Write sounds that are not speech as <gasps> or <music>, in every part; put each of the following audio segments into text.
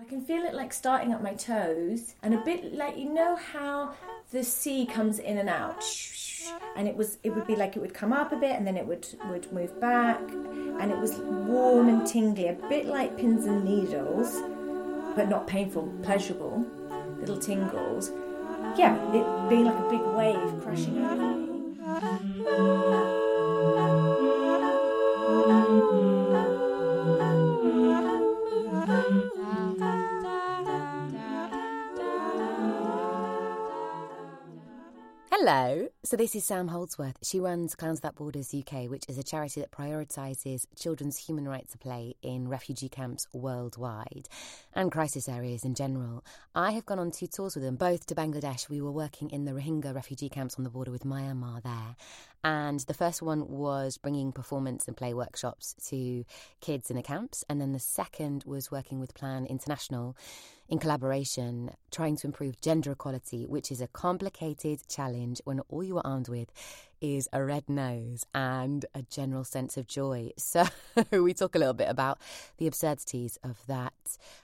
I can feel it like starting at my toes and a bit like you know how the sea comes in and out? And it was it would be like it would come up a bit and then it would would move back. And it was warm and tingly a bit like pins and needles but not painful pleasurable little tingles. Yeah it being like a big wave crashing over. me Hello. So this is Sam Holdsworth. She runs Clowns Without Borders UK, which is a charity that prioritises children's human rights to play in refugee camps worldwide and crisis areas in general. I have gone on two tours with them, both to Bangladesh. We were working in the Rohingya refugee camps on the border with Myanmar there. And the first one was bringing performance and play workshops to kids in the camps. And then the second was working with Plan International in collaboration, trying to improve gender equality, which is a complicated challenge when all you are armed with is a red nose and a general sense of joy. <laughs> So, we talk a little bit about the absurdities of that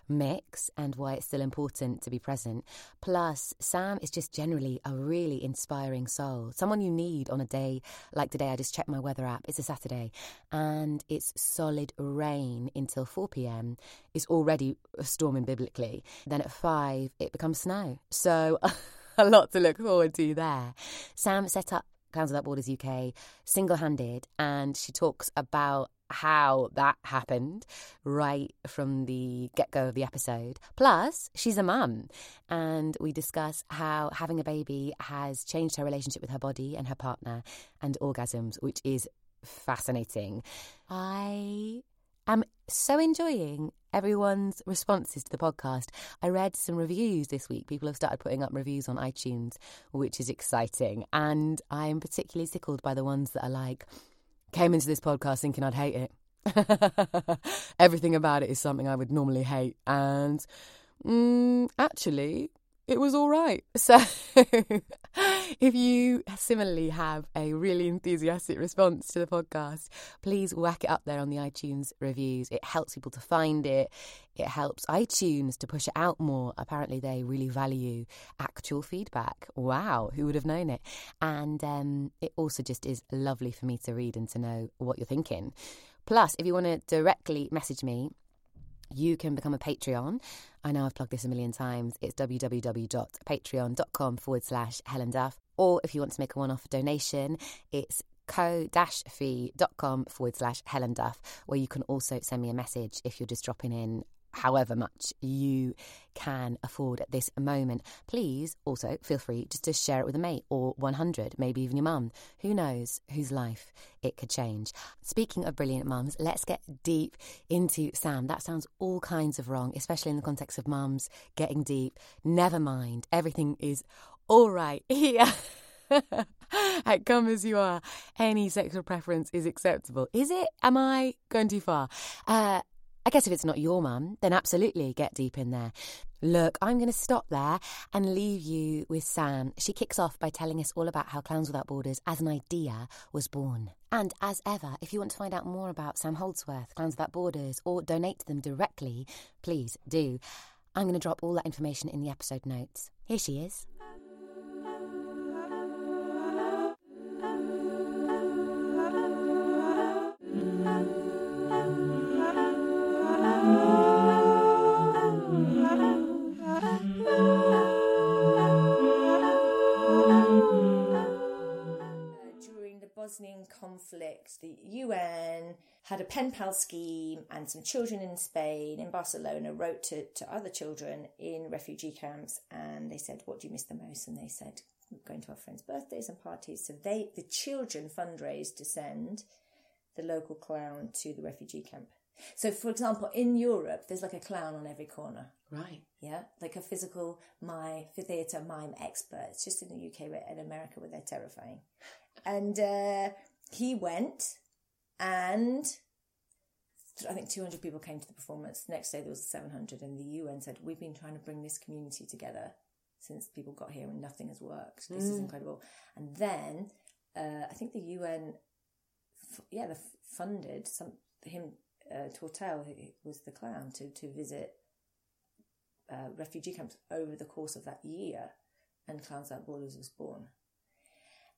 mix and why it's still important to be present. Plus, Sam is just generally a really inspiring soul, someone you need on a day like today. I just checked my weather app, it's a Saturday, and it's solid rain until 4 pm. It's already storming biblically. Then at 5, it becomes snow. So, <laughs> a lot to look forward to there. Sam set up Clowns Without Borders UK single handed, and she talks about how that happened right from the get go of the episode. Plus, she's a mum, and we discuss how having a baby has changed her relationship with her body and her partner and orgasms, which is fascinating. I am so enjoying everyone's responses to the podcast. I read some reviews this week. People have started putting up reviews on iTunes, which is exciting. And I'm particularly tickled by the ones that are like, came into this podcast thinking I'd hate it. <laughs> Everything about it is something I would normally hate. And mm, actually, it was all right. <laughs> So, if you similarly have a really enthusiastic response to the podcast, please whack it up there on the iTunes reviews. It helps people to find it, it helps iTunes to push it out more. Apparently, they really value actual feedback. Wow, who would have known it? And um, it also just is lovely for me to read and to know what you're thinking. Plus, if you want to directly message me, you can become a Patreon. I know I've plugged this a million times. It's www.patreon.com forward slash Helen Duff. Or if you want to make a one off donation, it's ko-fi.com forward slash Helen Duff, where you can also send me a message if you're just dropping in however much you can afford at this moment. Please also feel free just to share it with a mate or 100, maybe even your mum. Who knows whose life it could change. Speaking of brilliant mums, let's get deep into Sam. That sounds all kinds of wrong, especially in the context of mums getting deep. Never mind, everything is all right <laughs> here. <laughs> I come as you are, any sexual preference is acceptable. Is it? Am I going too far? Uh, I guess if it's not your mum, then absolutely get deep in there. Look, I'm going to stop there and leave you with Sam. She kicks off by telling us all about how Clowns Without Borders as an idea was born. And as ever, if you want to find out more about Sam Holdsworth, Clowns Without Borders, or donate to them directly, please do. I'm going to drop all that information in the episode notes. Here she is. Conflict, the UN had a pen pal scheme, and some children in Spain, in Barcelona, wrote to, to other children in refugee camps and they said, What do you miss the most? And they said, Going to our friends' birthdays and parties. So they, the children fundraised to send the local clown to the refugee camp. So, for example, in Europe, there's like a clown on every corner. Right. Yeah, like a physical mime, theatre mime expert. It's just in the UK and America where they're terrifying. And uh, he went, and I think 200 people came to the performance. Next day there was 700, and the UN said, We've been trying to bring this community together since people got here and nothing has worked. This mm. is incredible. And then uh, I think the UN, yeah, they funded some him, uh, Tortell, who was the clown, to, to visit uh, refugee camps over the course of that year, and Clowns Without Borders was born.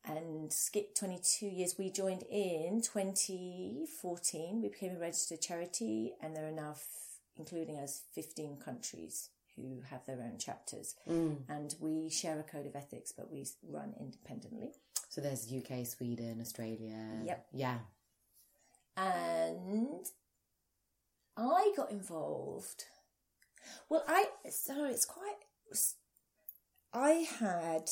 And skip 22 years, we joined in 2014. We became a registered charity, and there are now, f- including us, 15 countries who have their own chapters. Mm. And we share a code of ethics, but we run independently. So there's UK, Sweden, Australia. Yep. Yeah. and I got involved. Well, I so it's quite. I had.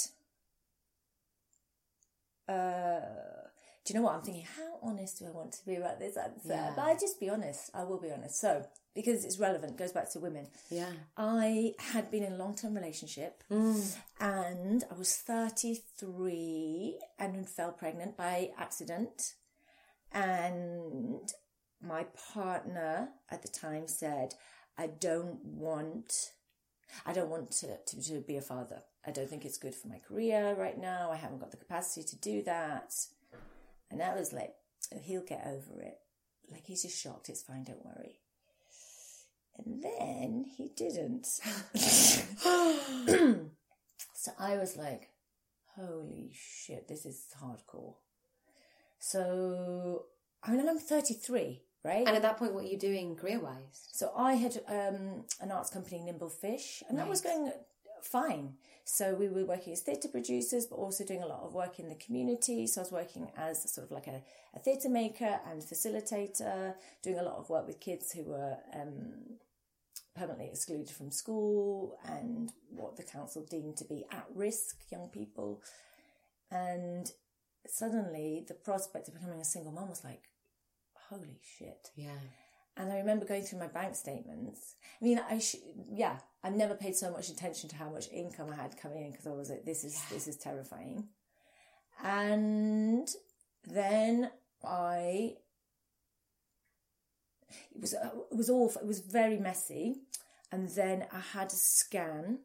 Uh, do you know what I'm thinking? How honest do I want to be about this answer? Yeah. But I just be honest. I will be honest. So because it's relevant, goes back to women. Yeah. I had been in a long term relationship and I was 33 and fell pregnant by accident. And my partner at the time said, I don't want. I don't want to, to, to be a father. I don't think it's good for my career right now. I haven't got the capacity to do that. And I was like, "Oh, he'll get over it. Like, he's just shocked. It's fine. Don't worry. And then he didn't. <laughs> <clears throat> so I was like, holy shit, this is hardcore. So, I mean, I'm 33, right? And at that point, what are you doing career wise? So I had um, an arts company, Nimble Fish, and that was going fine. So we were working as theatre producers, but also doing a lot of work in the community. So I was working as sort of like a, a theatre maker and facilitator, doing a lot of work with kids who were um, permanently excluded from school and what the council deemed to be at risk young people. And suddenly the prospect of becoming a single mum was like, holy shit. Yeah. And I remember going through my bank statements. I mean, I sh- yeah, I've never paid so much attention to how much income I had coming in because I was like, this is this is terrifying. And then I, it was uh, it was awful. It was very messy. And then I had a scan,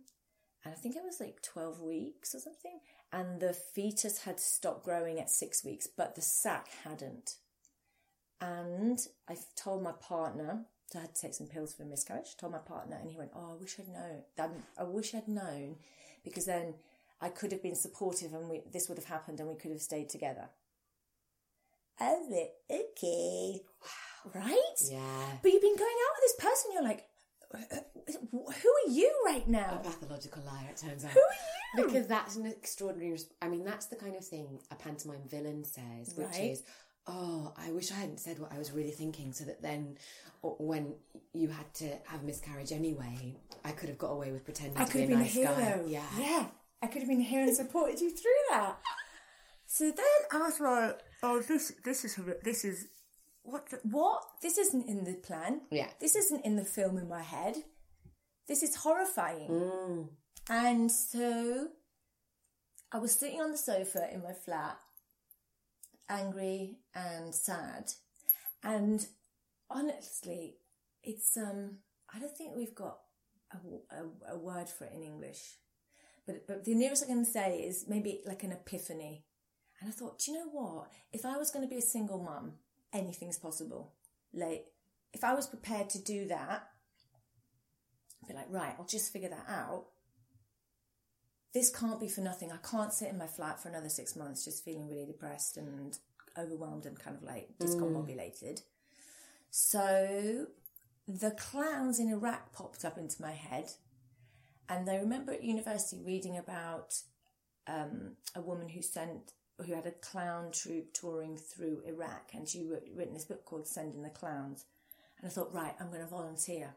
and I think it was like twelve weeks or something. And the fetus had stopped growing at six weeks, but the sac hadn't. And I told my partner, so I had to take some pills for a miscarriage. Told my partner, and he went, "Oh, I wish I'd known. I wish I'd known, because then I could have been supportive, and we, this would have happened, and we could have stayed together." I was like, "Okay, right? Yeah. But you've been going out with this person. You're like, who are you right now? A pathological liar, it turns out. Who are you? Because that's an extraordinary. I mean, that's the kind of thing a pantomime villain says, which Right. is, "Oh, I wish I hadn't said what I was really thinking, so that then, when you had to have a miscarriage anyway, I could have got away with pretending I to could be have a been a nice hero. guy." Yeah. yeah. I could have been a hero and supported you through that. So then I was like, "Oh, this this is this is what what this isn't in the plan. Yeah. this isn't in the film in my head. This is horrifying." Mm. And so I was sitting on the sofa in my flat, angry and sad. And honestly, it's um I don't think we've got a, a, a word for it in English. But but the nearest I can say is maybe like an epiphany. And I thought, do you know what? If I was going to be a single mum, anything's possible. Like if I was prepared to do that, I'd be like, right, I'll just figure that out this can't be for nothing. I can't sit in my flat for another six months just feeling really depressed and overwhelmed and kind of like discombobulated. So the clowns in Iraq popped up into my head. And I remember at university reading about um, a woman who sent, who had a clown troupe touring through Iraq, and she wrote, written this book called Sending the Clowns. And I thought, right, I'm going to volunteer,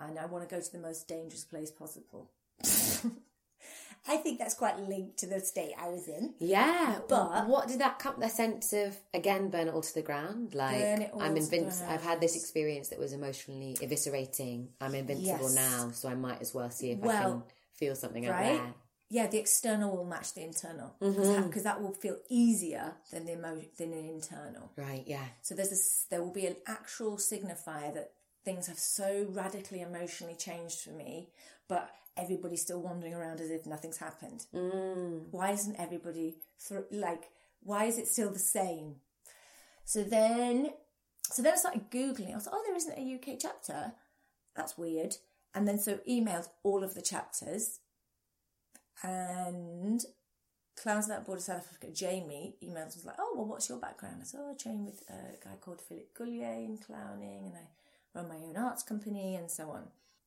and I want to go to the most dangerous place possible. <laughs> I think that's quite linked to the state I was in. Yeah, But- what did that come? The sense of again, burn it all to the ground. Like Burn it all I'm invincible. I've had this experience that was emotionally eviscerating. I'm invincible Yes. now, so I might as well see if I can feel something out right? there. Yeah, the external will match the internal Mm-hmm. because that will feel easier than the emo- than the internal. Right? Yeah. So there's this, there will be an actual signifier that things have so radically emotionally changed for me, but everybody's still wandering around as if nothing's happened. Mm. Why isn't everybody thr like? Why is it still the same? So then, so then I started googling. I was like, oh, there isn't a UK chapter. That's weird. And then so emailed all of the chapters and Clowns Without Borders South Africa, Jamie emailed was like, oh, well, what's your background? I said, oh, I train with a guy called Philip Gaulier in clowning and I run my own arts company and so on.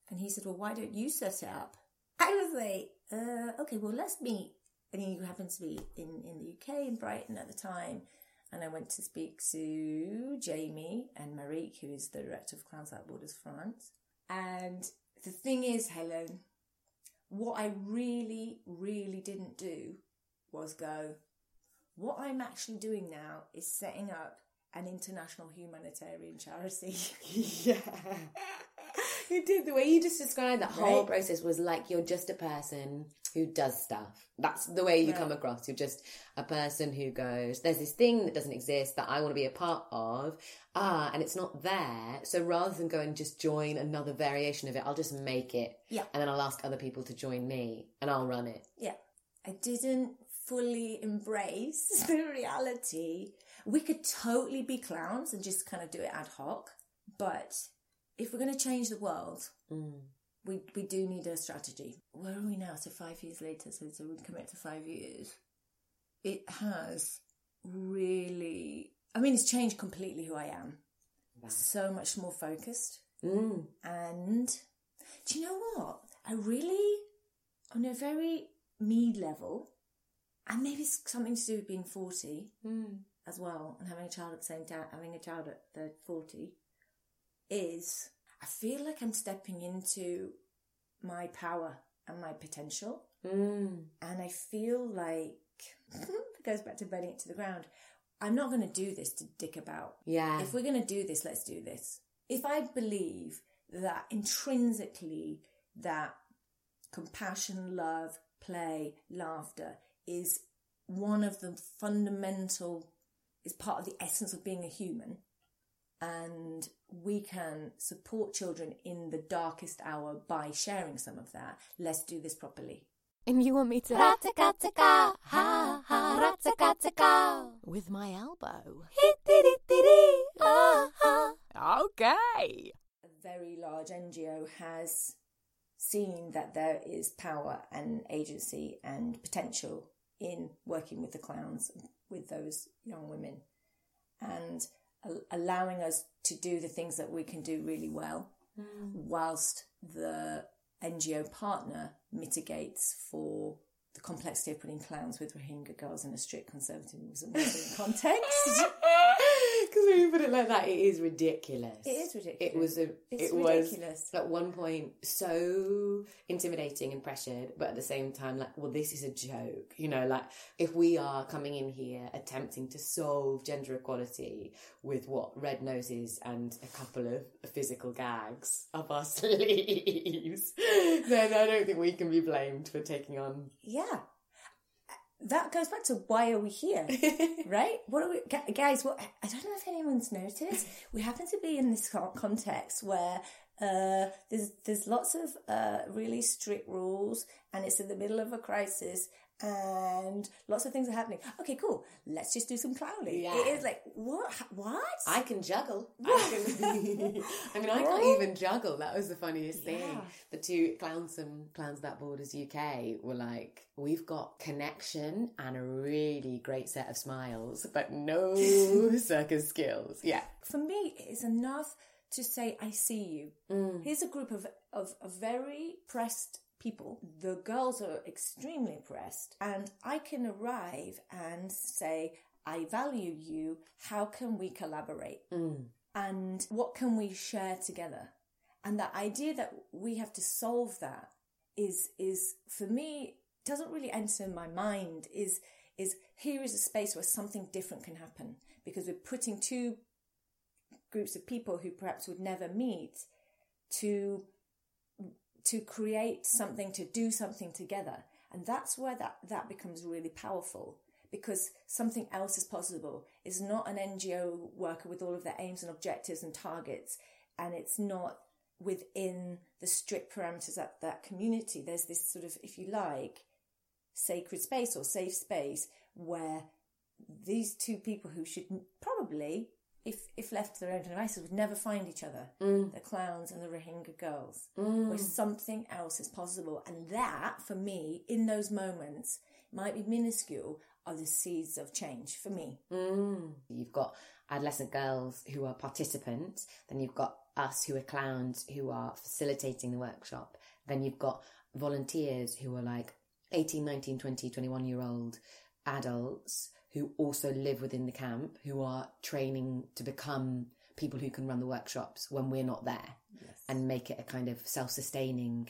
And he said, well, why don't you set it up? I was like, uh, okay, well, let's meet. And he happened to be in, in the UK, in Brighton at the time. And I went to speak to Jamie and Marique, who is the director of Clowns Without Borders France. And the thing is, Helen, what I really, really didn't do was go, what I'm actually doing now is setting up an international humanitarian charity. <laughs> yeah. Did. The way you just described that whole process was like you're just a person who does stuff. That's the way you right. come across. You're just a person who goes, there's this thing that doesn't exist that I want to be a part of. Ah, and it's not there. So rather than go and just join another variation of it, I'll just make it. Yeah. And then I'll ask other people to join me and I'll run it. Yeah. I didn't fully embrace <laughs> the reality. We could totally be clowns and just kind of do it ad hoc. But if we're going to change the world, mm. we we do need a strategy. Where are we now? So five years later, so, so we commit to five years. It has really. I mean, it's changed completely who I am. Wow. So much more focused. Mm. And do you know what? I really, on a very me level, and maybe it's something to do with being 40 mm. as well and having a child at the same time, having a child at the 40 is I feel like I'm stepping into my power and my potential. Mm. And I feel like <laughs> it goes back to burning it to the ground. I'm not going to do this to dick about. Yeah. If we're going to do this, let's do this. If I believe that intrinsically that compassion, love, play, laughter is one of the fundamental is part of the essence of being a human and we can support children in the darkest hour by sharing some of that. Let's do this properly. And you want me to ha ha with my elbow. Okay. A very large NGO has seen that there is power and agency and potential in working with the clowns, with those young women. And allowing us to do the things that we can do really well, mm. whilst the NGO partner mitigates for the complexity of putting clowns with Rohingya girls in a strict conservatism context. <laughs> Because when you put it like that, it is ridiculous. It is ridiculous. It was a. It's it ridiculous. was at one point so intimidating and pressured, but at the same time, like, well, this is a joke. You know, like if we are coming in here attempting to solve gender equality with what red noses and a couple of physical gags up our <laughs> sleeves, then I don't think we can be blamed for taking on. Yeah that goes back to why are we here, <laughs> right? What are we, guys? What I don't know if anyone's noticed. We happen to be in this context where uh, there's there's lots of uh, really strict rules, and it's in the middle of a crisis, and lots of things are happening. Okay, cool. Let's just do some clowning. Yeah. It is like what? What? I can juggle. I, can, <laughs> I mean, I can't even juggle. That was the funniest thing. The two clowns from Clowns Without Borders UK were like, "We've got connection and a really great set of smiles, but no <laughs> circus skills." Yeah. For me, it's enough to say, "I see you." Mm. Here's a group of of, of very pressed people. The girls are extremely impressed and I can arrive and say, I value you. How can we collaborate? Mm. And what can we share together? And the idea that we have to solve that is, is for me, doesn't really enter my mind is, is here is a space where something different can happen because we're putting two groups of people who perhaps would never meet to to create something, to do something together. And that's where that, that becomes really powerful because something else is possible. It's not an NGO worker with all of their aims and objectives and targets, and it's not within the strict parameters of that community. There's this sort of, if you like, sacred space or safe space where these two people who should probably if if left to their own devices, would never find each other. Mm. The clowns and the Rohingya girls, where something else is possible, and that for me, in those moments, might be minuscule, are the seeds of change for me. Mm. You've got adolescent girls who are participants, then you've got us who are clowns who are facilitating the workshop, then you've got volunteers who are like 18, 19, 20, 21 year old adults who also live within the camp who are training to become people who can run the workshops when we're not there and make it a kind of self sustaining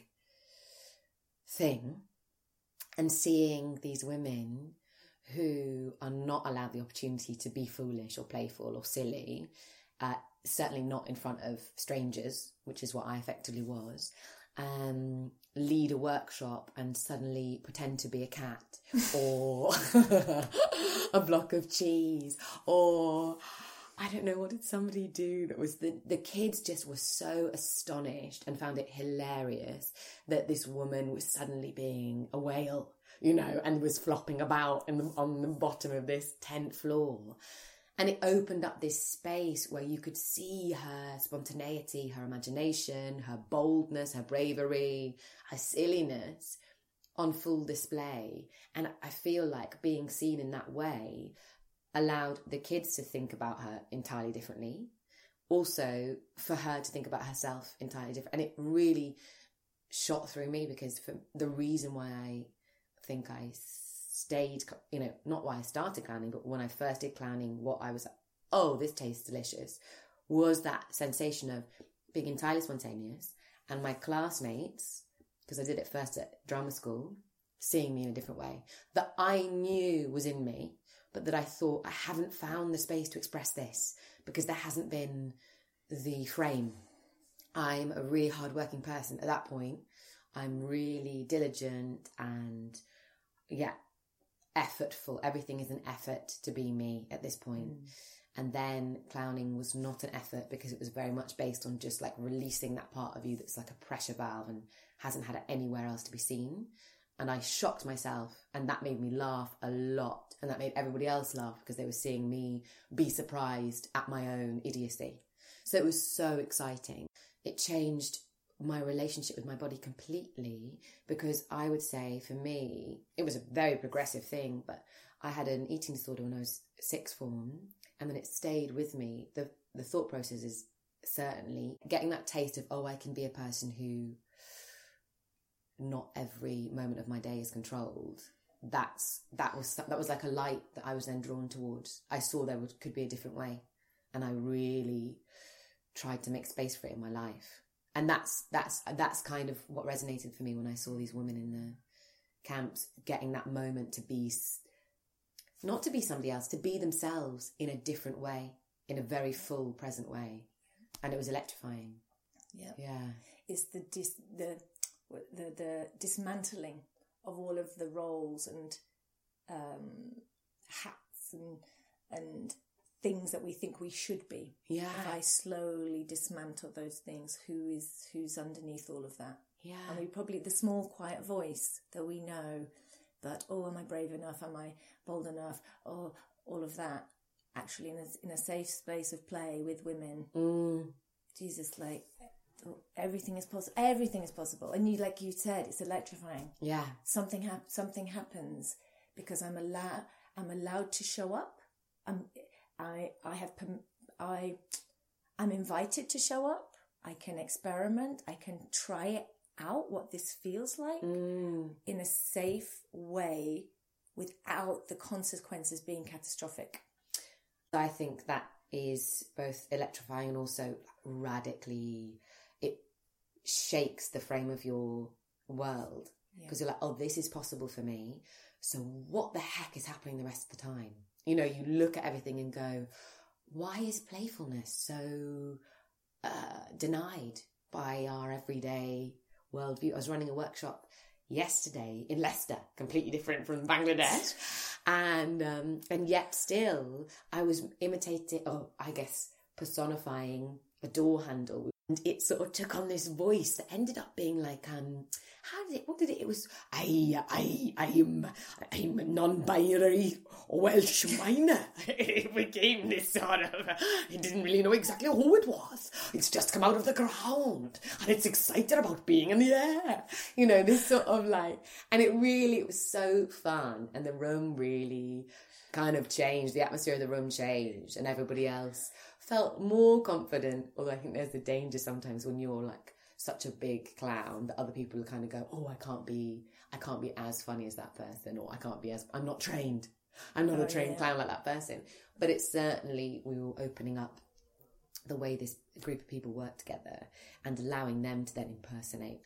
thing. And seeing these women who are not allowed the opportunity to be foolish or playful or silly, uh, certainly not in front of strangers, which is what I effectively was, um, lead a workshop and suddenly pretend to be a cat <laughs> or <laughs> a block of cheese or I don't know what did somebody do that was the the kids just were so astonished and found it hilarious that this woman was suddenly being a whale, you know, and was flopping about in the, on the bottom of this tent floor. And it opened up this space where you could see her spontaneity, her imagination, her boldness, her bravery, her silliness on full display. And I feel like being seen in that way allowed the kids to think about her entirely differently. Also, for her to think about herself entirely different. And it really shot through me because for the reason why I think I stayed, you know, not why I started clowning, but when I first did clowning, what I was, oh, this tastes delicious, was that sensation of being entirely spontaneous and my classmates, because I did it first at drama school, seeing me in a different way that I knew was in me, but that I thought I haven't found the space to express this because there hasn't been the frame. I'm a really hardworking person at that point. I'm really diligent and yeah, effortful. Everything is an effort to be me at this point. Mm. And then clowning was not an effort because it was very much based on just like releasing that part of you that's like a pressure valve and hasn't had it anywhere else to be seen. And I shocked myself, and that made me laugh a lot. And that made everybody else laugh because they were seeing me be surprised at my own idiocy. So it was so exciting. It changed my relationship with my body completely because I would say for me, it was a very progressive thing, but I had an eating disorder when I was sixth form and then it stayed with me. The, the thought process is certainly getting that taste of, oh, I can be a person who not every moment of my day is controlled. That's, that was, that was like a light that I was then drawn towards. I saw there could be a different way and I really tried to make space for it in my life and that's that's that's kind of what resonated for me when I saw these women in the camps getting that moment to be not to be somebody else, to be themselves in a different way, in a very full present way, and it was electrifying. Yeah, Yeah, it's the dis, the the the dismantling of all of the roles and um, hats and and things that we think we should be. yeah, If I slowly dismantle those things, who is who's underneath all of that? yeah, And we probably the small quiet voice that we know, but oh, am I brave enough? Am I bold enough? Oh, all of that. Actually, in a, in a safe space of play with women, mm, Jesus, like everything is possible. Everything is possible, and you, like you said, it's electrifying. yeah, Something hap- something happens because I'm allowed. I'm allowed to show up. I'm. I. I have. I. I'm invited to show up. I can experiment. I can try it out. What this feels like mm, in a safe way, without the consequences being catastrophic. I think that is both electrifying and also radically it shakes the frame of your world because you're like, oh, this is possible for me. So what the heck is happening the rest of the time? You know, you look at everything and go, why is playfulness so uh, denied by our everyday worldview? I was running a workshop yesterday in Leicester, completely different from Bangladesh, <laughs> and um, and yet still I was imitating, oh, I guess personifying a door handle And it sort of took on this voice that ended up being like, um, how did it, what did it, it was, I, I, I'm, I'm a non-binary Welsh miner. <laughs> it became this sort of, I didn't really know exactly who it was. It's just come out of the ground and it's excited about being in the air. You know, this sort of like, and it really, it was so fun and the room really kind of changed, the atmosphere of the room changed and everybody else felt more confident. Although I think there's the danger sometimes when you're like such a big clown that other people kind of go, "Oh, I can't be, I can't be as funny as that person," or "I can't be as, I'm not trained, I'm not Oh, a trained yeah. clown like that person." But it's certainly we were opening up the way this group of people work together and allowing them to then impersonate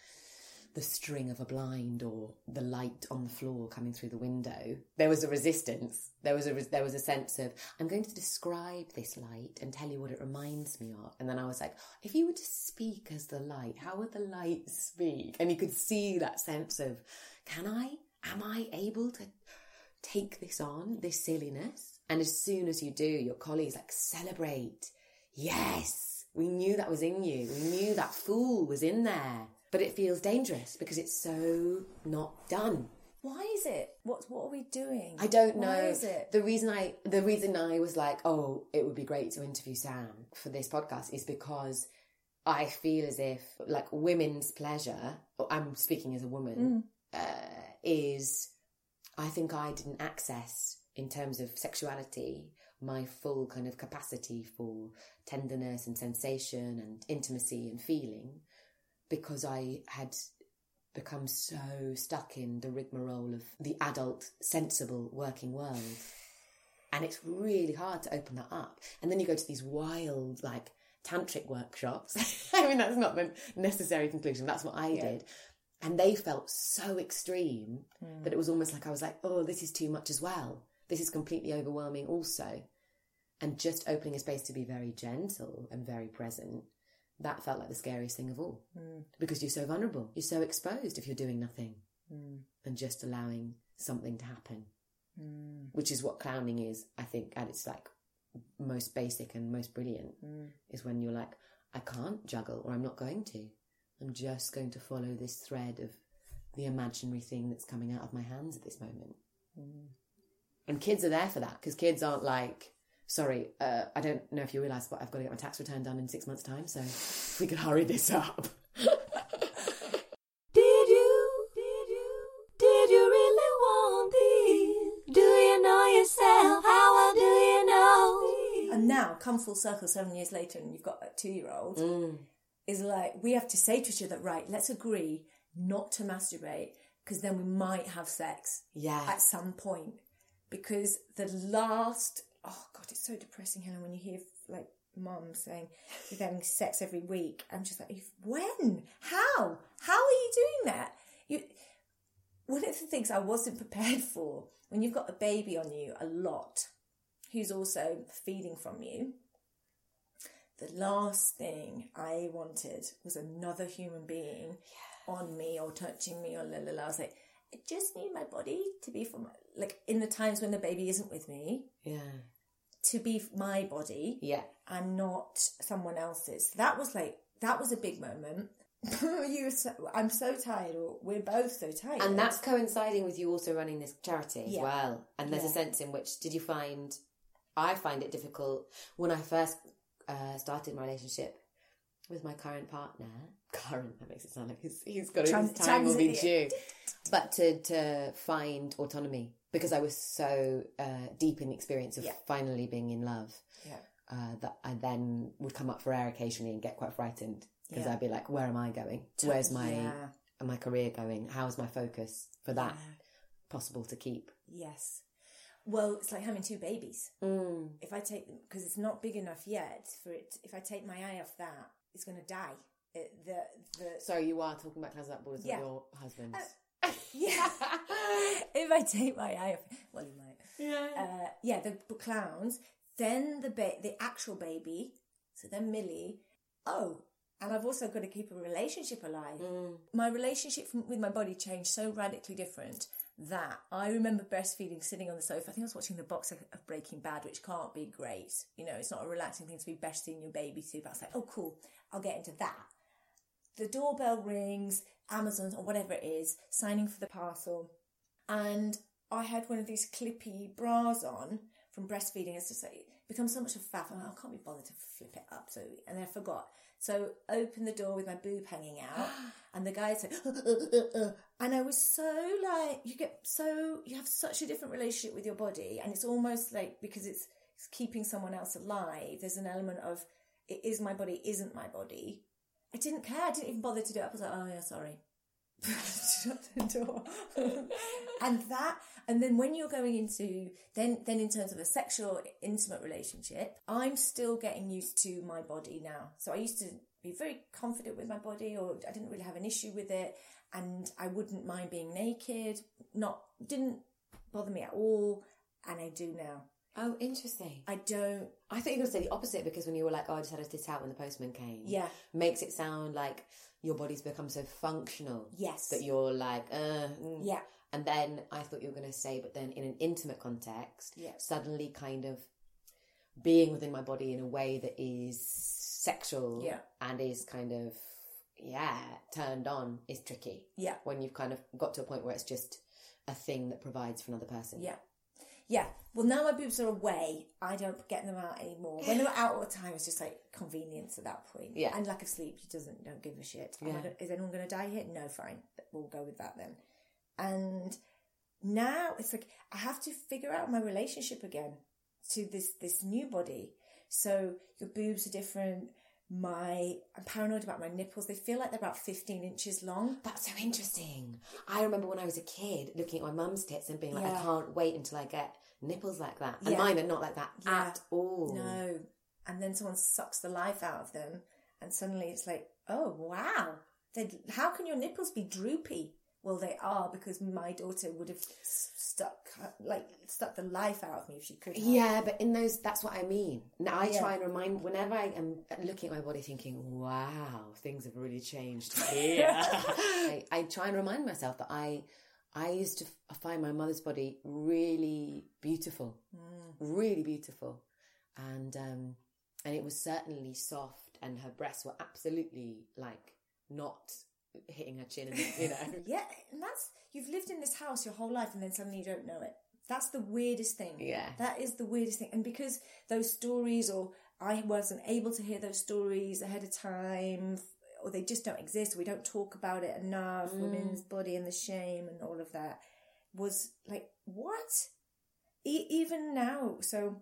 the string of a blind or the light on the floor coming through the window. There was a resistance. There was a there was a sense of i'm going to describe this light and tell you what it reminds me of. And then i was like if you were to speak as the light how would the light speak? And you could see that sense of can i? Am i able to take this on this silliness? And as soon as you do your colleagues like celebrate. Yes. We knew that was in you. We knew that fool was in there but it feels dangerous because it's so not done Why is it? What what are we doing? I don't know. Why is it? The reason I the reason I was like, oh, it would be great to interview Sam for this podcast is because I feel as if like women's pleasure, I'm speaking as a woman, uh, is I think I didn't access in terms of sexuality my full kind of capacity for tenderness and sensation and intimacy and feeling because I had become so stuck in the rigmarole of the adult, sensible working world. And it's really hard to open that up. And then you go to these wild, like, tantric workshops. <laughs> I mean, that's not the necessary conclusion. That's what I did. And they felt so extreme hmm. that it was almost like I was like, oh, this is too much as well. This is completely overwhelming also. And just opening a space to be very gentle and very present that felt like the scariest thing of all. Hmm. Because you're so vulnerable. You're so exposed if you're doing nothing hmm. and just allowing something to happen. Hmm. Which is what clowning is i think at its like most basic and most brilliant is when you're like i can't juggle or i'm not going to. I'm just going to follow this thread of the imaginary thing that's coming out of my hands at this moment. And kids are there for that because kids aren't like Sorry, uh, I don't know if you realise, but I've got to get my tax return done in six months' time. So if we could hurry this up. <laughs> Did you? Did you? Did you really want this? Do you know yourself? How well do you know? And now, come full circle seven years later, and you've got a two year old, is like, we have to say to each other, right, let's agree not to masturbate, because then we might have sex Yeah. at some point. Because the last, oh God, it's so depressing, Helen, when you hear like mum saying you're having sex every week. I'm just like, when? How? How are you doing that? You, one of the things I wasn't <laughs> prepared for when you've got a baby on you a lot, who's also feeding from you. The last thing I wanted was another human being on me or touching me or la la la. I was like, I just need my body to be from like in the times when the baby isn't with me Yeah. To be my body Yeah. and not someone else's. That was like that was a big moment. <laughs> you, were so, I'm so tired, or we're both so tired. And that's coinciding with you also running this charity as Yeah. well. And there's a sense in which, did you find, I find it difficult when I first uh, started my relationship with my current partner. Current, that makes it sound like he's, he's got Tran- his time will be due. But to, to find autonomy because I was so uh, deep in the experience of Yeah. finally being in love. yeah, uh, that I then would come up for air occasionally and get quite frightened because Yeah. I'd be like, "Where am I going? Where's my my career going? How's my focus for that possible to keep?" yes. Well, it's like having two babies. Mm. If I take them because it's not big enough yet for it. If I take my eye off that, it's going to die. It, the the So you are talking about clowns without borders Yeah. with your husband. Yeah. <laughs> if I take my eye off, well, you might. yeah. uh, yeah, the b- clowns, then the ba- the actual baby, so then Millie. Oh, and I've also got to keep a relationship alive. My relationship from, with my body changed so radically different that I remember breastfeeding, sitting on the sofa. I think I was watching the box of, of Breaking Bad, which can't be great. You know, it's not a relaxing thing to be breastfeeding your baby to. But I was like, oh, cool. I'll get into that. The doorbell rings, Amazon or whatever it is, signing for the parcel. And I had one of these clippy bras on from breastfeeding. It's just like, become so much of a faff. I'm like, I can't be bothered to flip it up. So, and then I forgot. So open the door with my boob hanging out <gasps> and the guy said, uh, uh, uh, and I was so like, you get so, you have such a different relationship with your body. And it's almost like, because it's, it's keeping someone else alive, there's an element of, it is my body, isn't my body. I didn't care. I didn't even bother to do it. I was like, oh yeah, sorry. Shut the door. and that, and then when you're going into, then, then in terms of a sexual, intimate relationship, I'm still getting used to my body now. So I used to be very confident with my body or I didn't really have an issue with it. And I wouldn't mind being naked. Not, didn't bother me at all. And I do now. Oh, interesting. I don't, I thought you were going to say the opposite because when you were like, oh, I just had a sit out when the postman came. Yeah. Makes it sound like your body's become so functional. Yes. That you're like, uh, mm. yeah. And then I thought you were going to say, but then in an intimate context, Yeah. suddenly kind of being within my body in a way that is sexual Yeah. and is kind of, yeah, turned on is tricky. Yeah. When you've kind of got to a point where it's just a thing that provides for another person. Yeah. Yeah. Well, now my boobs are away. I don't get them out anymore. When they were out all the time, it's just like convenience at that point. Yeah. And lack of sleep, she doesn't, don't give a shit. Yeah. go- Is anyone going to die here? No, fine. We'll go with that then. And now it's like, I have to figure out my relationship again to this, this new body. So your boobs are different. My, I'm paranoid about my nipples. They feel like they're about 15 inches long. That's so interesting. I remember when I was a kid looking at my mum's tits and being like, Yeah. I can't wait until I get nipples like that. And Yeah. mine are not like that Yeah. at all. No. And then someone sucks the life out of them, and suddenly it's like, oh, wow. They, how can your nipples be droopy? Well, they are because my daughter would have stuck, like, stuck the life out of me if she could. have. Yeah, but in those, that's what I mean. Now I Yeah. try and remind, whenever I am looking at my body thinking, wow, things have really changed <laughs> here. I, I try and remind myself that I, I used to find my mother's body really beautiful, really beautiful. And, um, and it was certainly soft and her breasts were absolutely like not hitting her chin and, you know. <laughs> Yeah, and that's, you've lived in this house your whole life and then suddenly you don't know it. That's the weirdest thing. Yeah. That is the weirdest thing. And because those stories, or I wasn't able to hear those stories ahead of time, or they just don't exist, we don't talk about it enough, mm. women's body and the shame and all of that, was like, what? E- even now, so,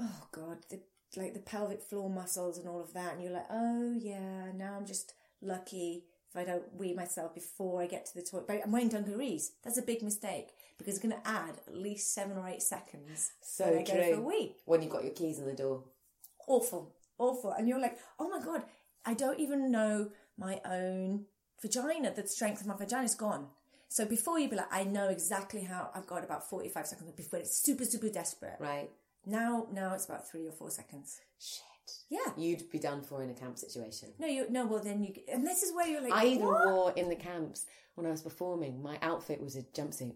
oh God, the, like the pelvic floor muscles and all of that, and you're like, oh yeah, now I'm just lucky I don't wee myself before I get to the toilet. But I'm wearing dungarees. That's a big mistake because it's going to add at least seven or eight seconds So when I go for a true. wee. When you've got your keys in the door. Awful, awful. And you're like, oh my God, I don't even know my own vagina. The strength of my vagina is gone. So before you'd be like, I know exactly how I've got about 45 seconds before it's super, super desperate. Right. Now, now it's about three or four seconds. Shit. Yeah. You'd be done for in a camp situation. No, you no. Well, then you and this is where you're like, I even what? wore in the camps when I was performing. My outfit was a jumpsuit,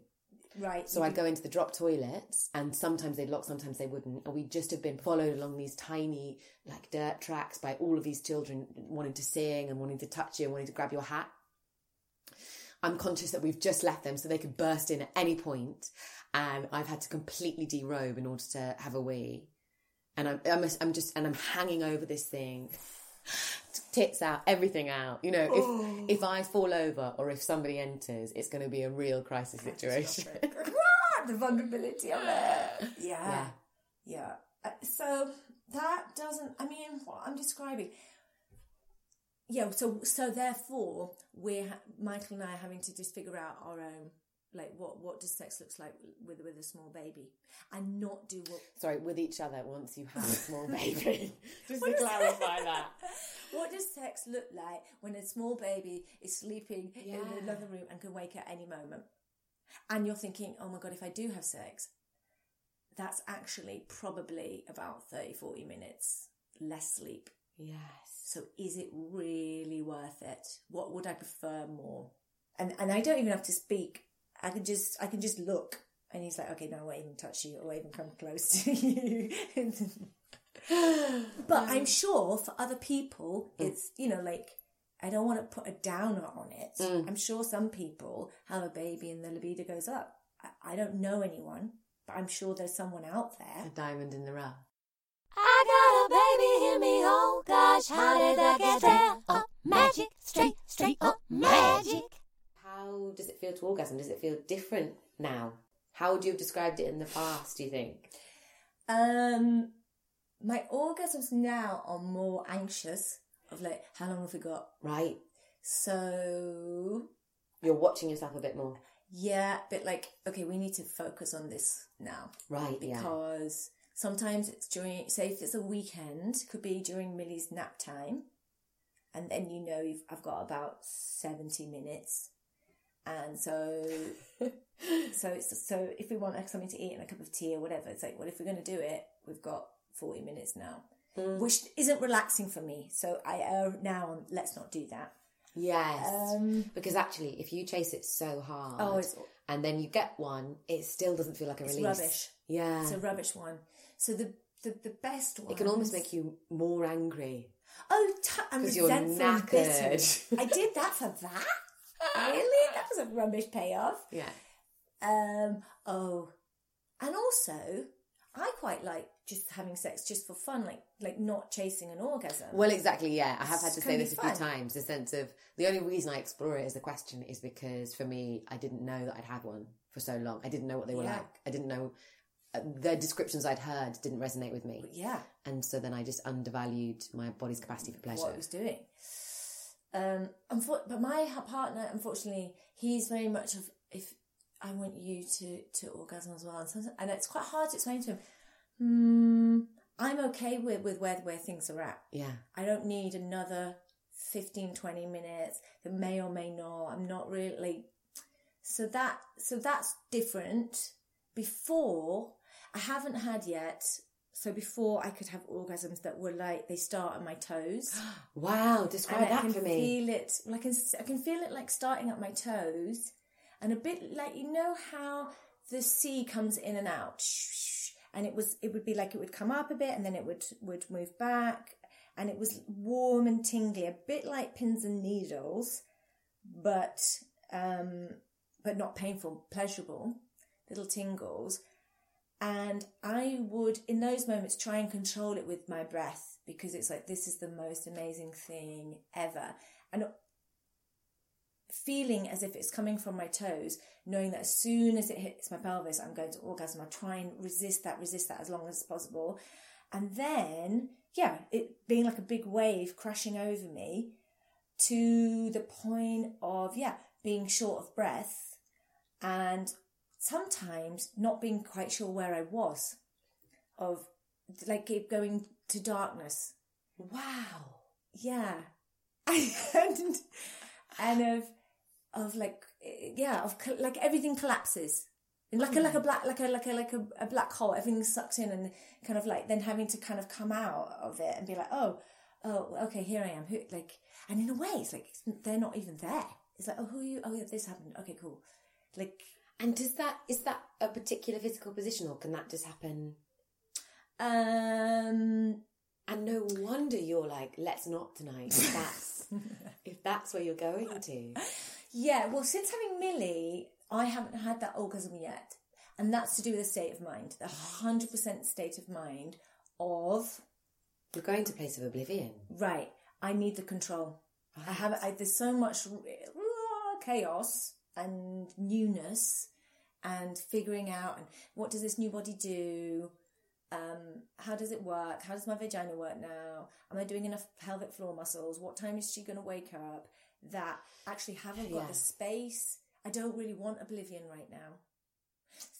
right. so I'd go into the drop toilets, and sometimes they'd lock, sometimes they wouldn't, and we'd just have been followed along these tiny like dirt tracks by all of these children wanting to sing and wanting to touch you and wanting to grab your hat. I'm conscious that we've just left them, so they could burst in at any point, and I've had to completely derobe in order to have a wee. And I'm, I'm, I'm just, and I'm hanging over this thing, tits out, everything out. You know, if if I fall over or if somebody enters, it's going to be a real crisis situation. <laughs> The vulnerability of it. Yeah. Yeah. Yeah. Uh, so that doesn't, I mean, what I'm describing. Yeah, so so therefore we're Michael and I are having to just figure out our own like what what does sex looks like with with a small baby and not do what Sorry, with each other once you have a small <laughs> baby. Just What to is clarify that. <laughs> what does sex look like when a small baby is sleeping in another room and can wake at any moment and you're thinking oh my god if i do have sex that's actually probably about 30 40 minutes less sleep Yes. so is it really worth it what would i prefer more and and i don't even have to speak i can just i can just look and he's like okay no i won't even touch you or even come close to <laughs> you <sighs> but I'm sure for other people, mm. it's, you know, like, I don't want to put a downer on it. Mm. I'm sure some people have a baby and the libido goes up. I, I don't know anyone, but I'm sure there's someone out there. A diamond in the rough. I got a baby, hear me, oh gosh, how did that get there? Oh, magic, straight, straight, oh, magic. How does it feel to orgasm? Does it feel different now? How would you have described it in the past, do you think? Um, my orgasms now are more anxious of like, how long have we got? Right. So You're watching yourself a bit more. yeah, but like, okay, we need to focus on this now. Right, yeah. because sometimes it's during say if it's a weekend could be during millie's nap time and then you know you've, i've got about 70 minutes and so <laughs> so it's so if we want like, something to eat and a cup of tea or whatever it's like well if we're going to do it we've got 40 minutes now which isn't relaxing for me so i err now on let's not do that Yes. um because actually, if you chase it so hard Oh, and then you get one, it still doesn't feel like a it's release. rubbish Yeah. it's a rubbish one so the the, the best one it can almost make you more angry. Oh, t- I'm you're resentful bitter. knackered. I did that for <laughs> that. Really? That was a rubbish payoff. Yeah. Um. Oh, and also, I quite like just having sex just for fun, like like not chasing an orgasm. Well, exactly. Yeah, I have had to say this a few times. The sense of the only reason I explore it as a question is because for me, I didn't know that I'd had one for so long. I didn't know what they were Yeah. like. I didn't know uh, the descriptions I'd heard didn't resonate with me, yeah, and so then I just undervalued my body's capacity for pleasure. what it was doing. Um. But my partner, unfortunately, he's very much of if I want you to to orgasm as well, and sometimes, and it's quite hard to explain to him. Hmm. I'm okay with with where where things are at. Yeah, I don't need another 15, 20 minutes that may or may not. I'm not really so that so that's different. Before I haven't had yet. So before I could have orgasms that were like they start at my toes. <gasps> wow. Describe that for me. feel it. Well, I can I can feel it like starting at my toes, and a bit like you know how the sea comes in and out, and it was it would be like it would come up a bit and then it would would move back, and it was warm and tingly, a bit like pins and needles, but um, but not painful, pleasurable, little tingles. And I would, in those moments, try and control it with my breath because it's like, this is the most amazing thing ever. And feeling as if it's coming from my toes, knowing that as soon as it hits my pelvis, I'm going to orgasm. I try and resist that, resist that as long as possible. And then, yeah, it being like a big wave crashing over me to the point of, yeah, being short of breath and sometimes not being quite sure where I was, of like going to darkness. Wow. Yeah, <laughs> and and of of like yeah of like everything collapses. And like a like a mm. black like a like a like a, a black hole, everything sucks in and kind of like then having to kind of come out of it and be like, oh, oh, okay, here I am. Who like, and in a way, it's like they're not even there. It's like, oh, who are you? Oh, yeah, this happened. Okay, cool. Like, And does that is that a particular physical position, or can that just happen? um, And no wonder you're like, let's not tonight. If <laughs> that's if that's where you're going to. Yeah, well, since having Millie, I haven't had that orgasm yet. And that's to do with the state of mind, the 100% state of mind of, You're going to place of oblivion. right, I need the control. I have, I, there's so much chaos and newness and figuring out and what does this new body do? Um, how does it work? How does my vagina work now? Am I doing enough pelvic floor muscles? What time is she going to wake up? That actually haven't got Yeah. the space. I don't really want oblivion right now.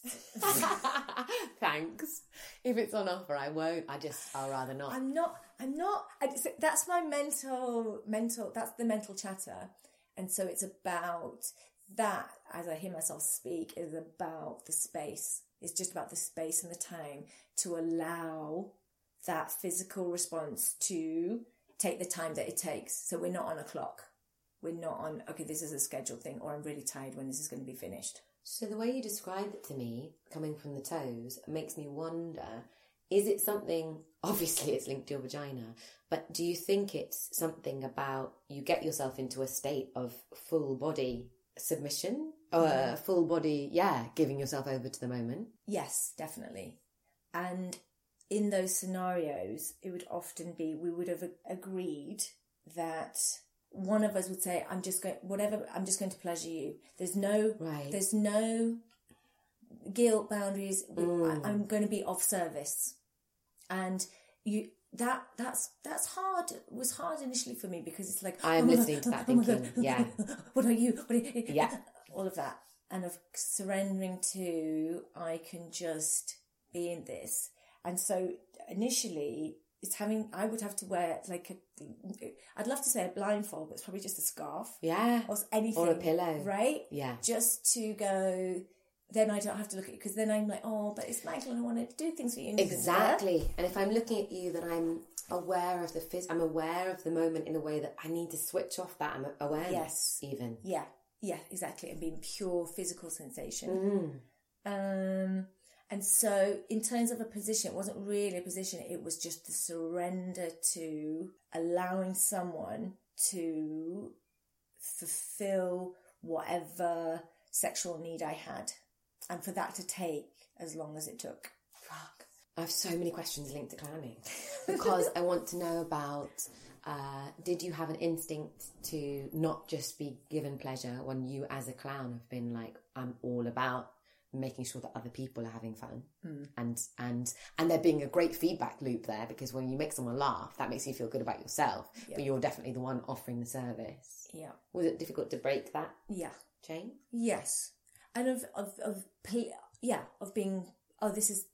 <laughs> Thanks. If it's on offer, I won't. I just, I'll rather not. I'm not. I'm not. I, so that's my mental. Mental. That's the mental chatter, and so it's about that. As I hear myself speak, is about the space. It's just about the space and the time to allow that physical response to take the time that it takes. So we're not on a clock. We're not on. Okay, this is a scheduled thing, or I'm really tired when this is going to be finished. So the way you describe it to me, coming from the toes, makes me wonder: is it something? <laughs> Obviously, it's linked to your vagina, but do you think it's something about you get yourself into a state of full body submission, or Mm-hmm. full body, yeah, giving yourself over to the moment? Yes, definitely. And in those scenarios, it would often be we would have agreed that one of us would say, "I'm just going, whatever. I'm just going to pleasure you." There's no, Right. there's no guilt boundaries. I, I'm going to be of service, and you. That that's that's hard. Was hard initially for me because it's like I am oh listening God, to that oh thinking, oh God, yeah. <laughs> What are you? What are you? Eh, eh, yeah. Eh, all of that, and of surrendering to I can just be in this. And so initially, it's having I would have to wear like a, I'd love to say a blindfold, but it's probably just a scarf Yeah. or anything Or a pillow. right? Yeah. just to go. Then I don't have to look at you because then I'm like, oh, but it's Michael and I want to do things for you. and. Exactly. And if I'm looking at you, then I'm aware of the phys- I'm aware of the moment in a way that I need to switch off that I'm awareness. Yes. Even. Yeah, yeah, exactly. And being pure physical sensation. Mm. Um, and so, in terms of a position, it wasn't really a position, it was just the surrender to allowing someone to fulfill whatever sexual need I had, and for that to take as long as it took. Fuck. I have so many questions linked to clowning because I want to know about. Uh, did you have an instinct to not just be given pleasure when you, as a clown, have been like, I'm all about making sure that other people are having fun and and and there being a great feedback loop there because when you make someone laugh that makes you feel good about yourself but you're definitely the one offering the service Yeah, was it difficult to break that yeah. chain Yes, and of of of yeah of being oh this is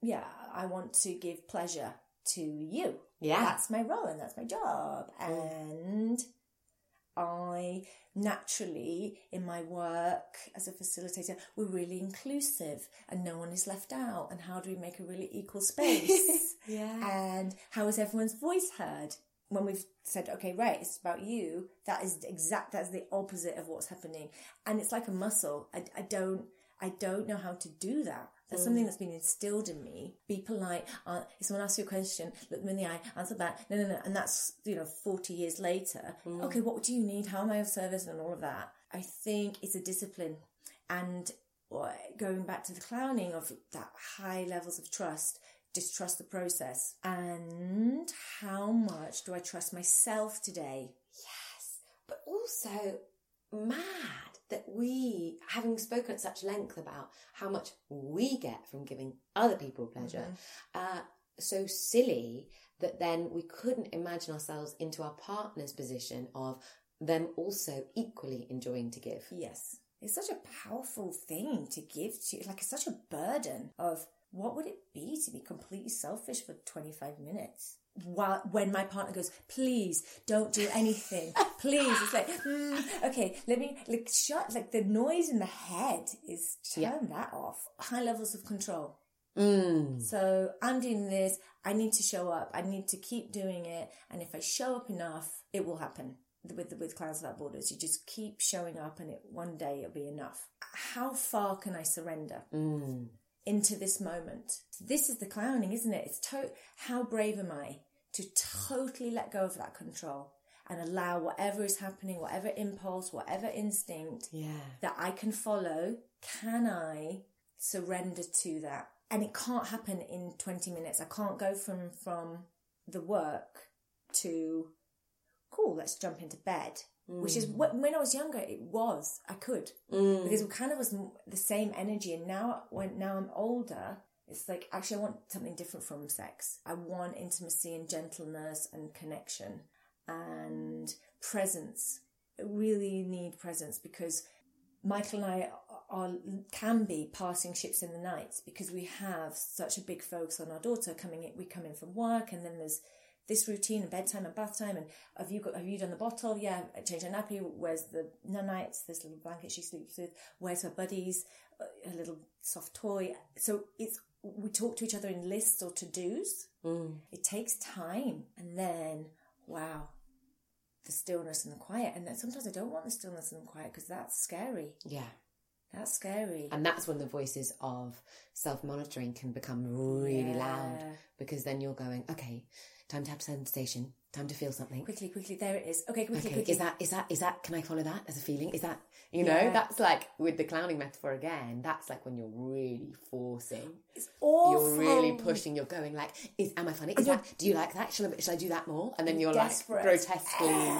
yeah I want to give pleasure to you. Yeah. that's my role and that's my job, and I naturally in my work as a facilitator we're really inclusive and no one is left out and how do we make a really equal space <laughs> Yeah. and how is everyone's voice heard when we've said okay right it's about you that is exact that's the opposite of what's happening. And it's like a muscle. I, I don't i don't know how to do that. That's something that's been instilled in me. Be polite. Uh, if someone asks you a question look them in the eye answer back. No no no. And that's you know 40 years later. Okay what do you need? How am i of service? And all of that. I think it's a discipline. And going back to the clowning of that high levels of trust just trust the process. And how much do i trust myself today? Yes, but also mad that we, having spoken at such length about how much we get from giving other people pleasure, uh, so silly that then we couldn't imagine ourselves into our partner's position of them also equally enjoying to give. yes. It's such a powerful thing to give to like it's such a burden of what would it be to be completely selfish for 25 minutes while when my partner goes please don't do anything please it's like mm, okay let me like shut like the noise in the head is turn Yeah. that off high levels of control Mm. So I'm doing this. I need to show up. I need to keep doing it. And if I show up enough, it will happen. With with Clowns Without Borders, you just keep showing up, and it one day it'll be enough. How far can I surrender Mm. Into this moment? This is the clowning, isn't it? It's to- how brave am I to totally let go of that control and allow whatever is happening, whatever impulse, whatever instinct, Yeah. that I can follow, can I surrender to that? And it can't happen in 20 minutes. I can't go from from the work to cool, let's jump into bed. Which is mm. what when I was younger, it was I could mm. because it kind of was the same energy. And now, when now I'm older, it's like actually I want something different from sex. I want intimacy and gentleness and connection and presence. I really need presence because Michael and I are, can be passing ships in the night because we have such a big focus on our daughter coming in. We come in from work and then there's this routine and bedtime and bath time and have you got have you done the bottle? Yeah, I changed her nappy. Where's the nanites? This little blanket she sleeps with. Where's her buddies? Uh, A little soft toy. So it's we talk to each other in lists or to dos. It takes time, and then wow, the stillness and the quiet. And then sometimes I don't want the stillness and the quiet because that's scary. Yeah. That's scary. And that's when the voices of self monitoring can become really loud because then you're going, okay, time to have sensation, time to feel something. quickly, quickly, there it is. Okay, quickly, Okay, quickly. is that is that is that? Can I follow that as a feeling? Is that you know? Yeah. That's like with the clowning metaphor again. That's like when you're really forcing. it's awful. You're really pushing. You're going like, "Is am I funny? Is that? Do you like that? Shall I, shall I do that more?" And then you're Desperate. like grotesquely,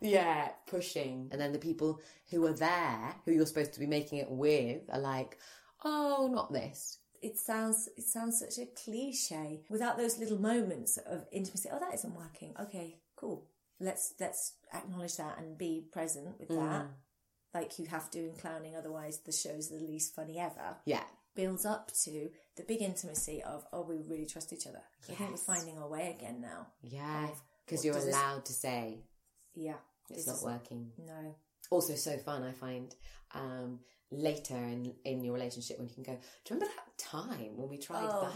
yeah, pushing. And then the people who are there, who you're supposed to be making it with, are like, "Oh, not this." It sounds it sounds such a cliche. Without those little moments of intimacy, oh that isn't working. Okay, cool. Let's let's acknowledge that and be present with that. Like you have to in clowning, otherwise the show's the least funny ever. Yeah, Builds up to the big intimacy of oh we really trust each other. I think we're finding our way again now. yeah, because you're does this- allowed to say Yeah, it's not working. No, also so fun i find um later in in your relationship when you can go do you remember that time when we tried Oh.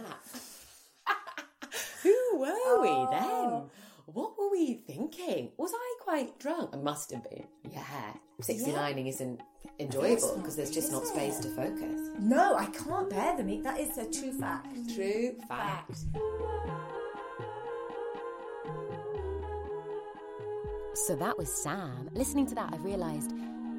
that? <laughs> Who were we Oh. then what were we thinking? Was i quite drunk? I must have been. Yeah. 69ing isn't enjoyable because there's just not space to focus. No, I can't bear the meat. That is a true fact. true fact. So that was Sam. Listening to that, I realised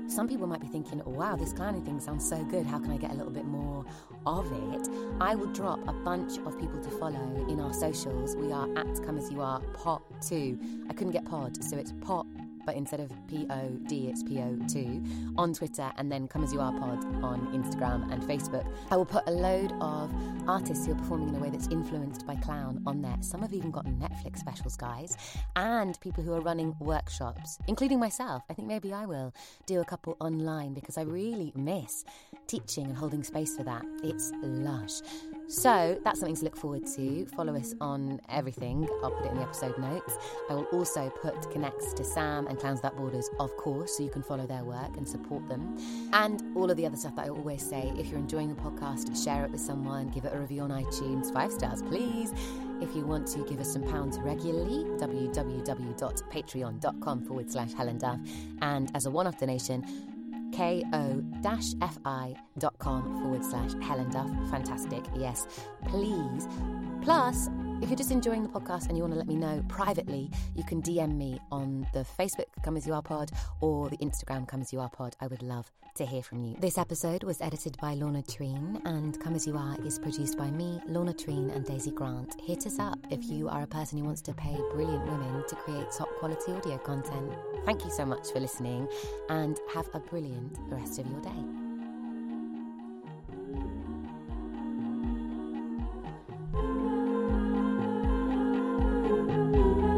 some people might be thinking, oh, wow, this clowning thing sounds so good. How can I get a little bit more of it? I will drop a bunch of people to follow in our socials. We are at Come As You Are Pot 2. I couldn't get pod, so it's pot, but instead of P O D, it's P O 2 on Twitter, and then Come As You Are Pod on Instagram and Facebook. I will put a load of artists who are performing in a way that's influenced by clown on there. Some have even got Netflix specials, guys, and people who are running workshops, including myself. I think maybe I will do a couple online because I really miss teaching and holding space for that. It's lush. So that's something to look forward to. Follow us on everything. I'll put it in the episode notes. I will also put connects to Sam and Clowns Without Borders, of course, so you can follow their work and support them. And all of the other stuff that I always say. If you're enjoying the podcast, share it with someone, give it a review on iTunes, five stars, please. If you want to give us some pounds regularly, www.patreon.com forward slash Helen Duff. And as a one off donation, ko-fi.com forward slash Helen Duff. Fantastic, yes, please. Plus, if you're just enjoying the podcast and you want to let me know privately, you can DM me on the Facebook Come As You Are Pod or the Instagram Come As You Are Pod. I would love to hear from you. This episode was edited by Lorna Treen and Come As You Are is produced by me, Lorna Treen and Daisy Grant. Hit us up if you are a person who wants to pay brilliant women to create top quality audio content. Thank you so much for listening and have a brilliant rest of your day. you.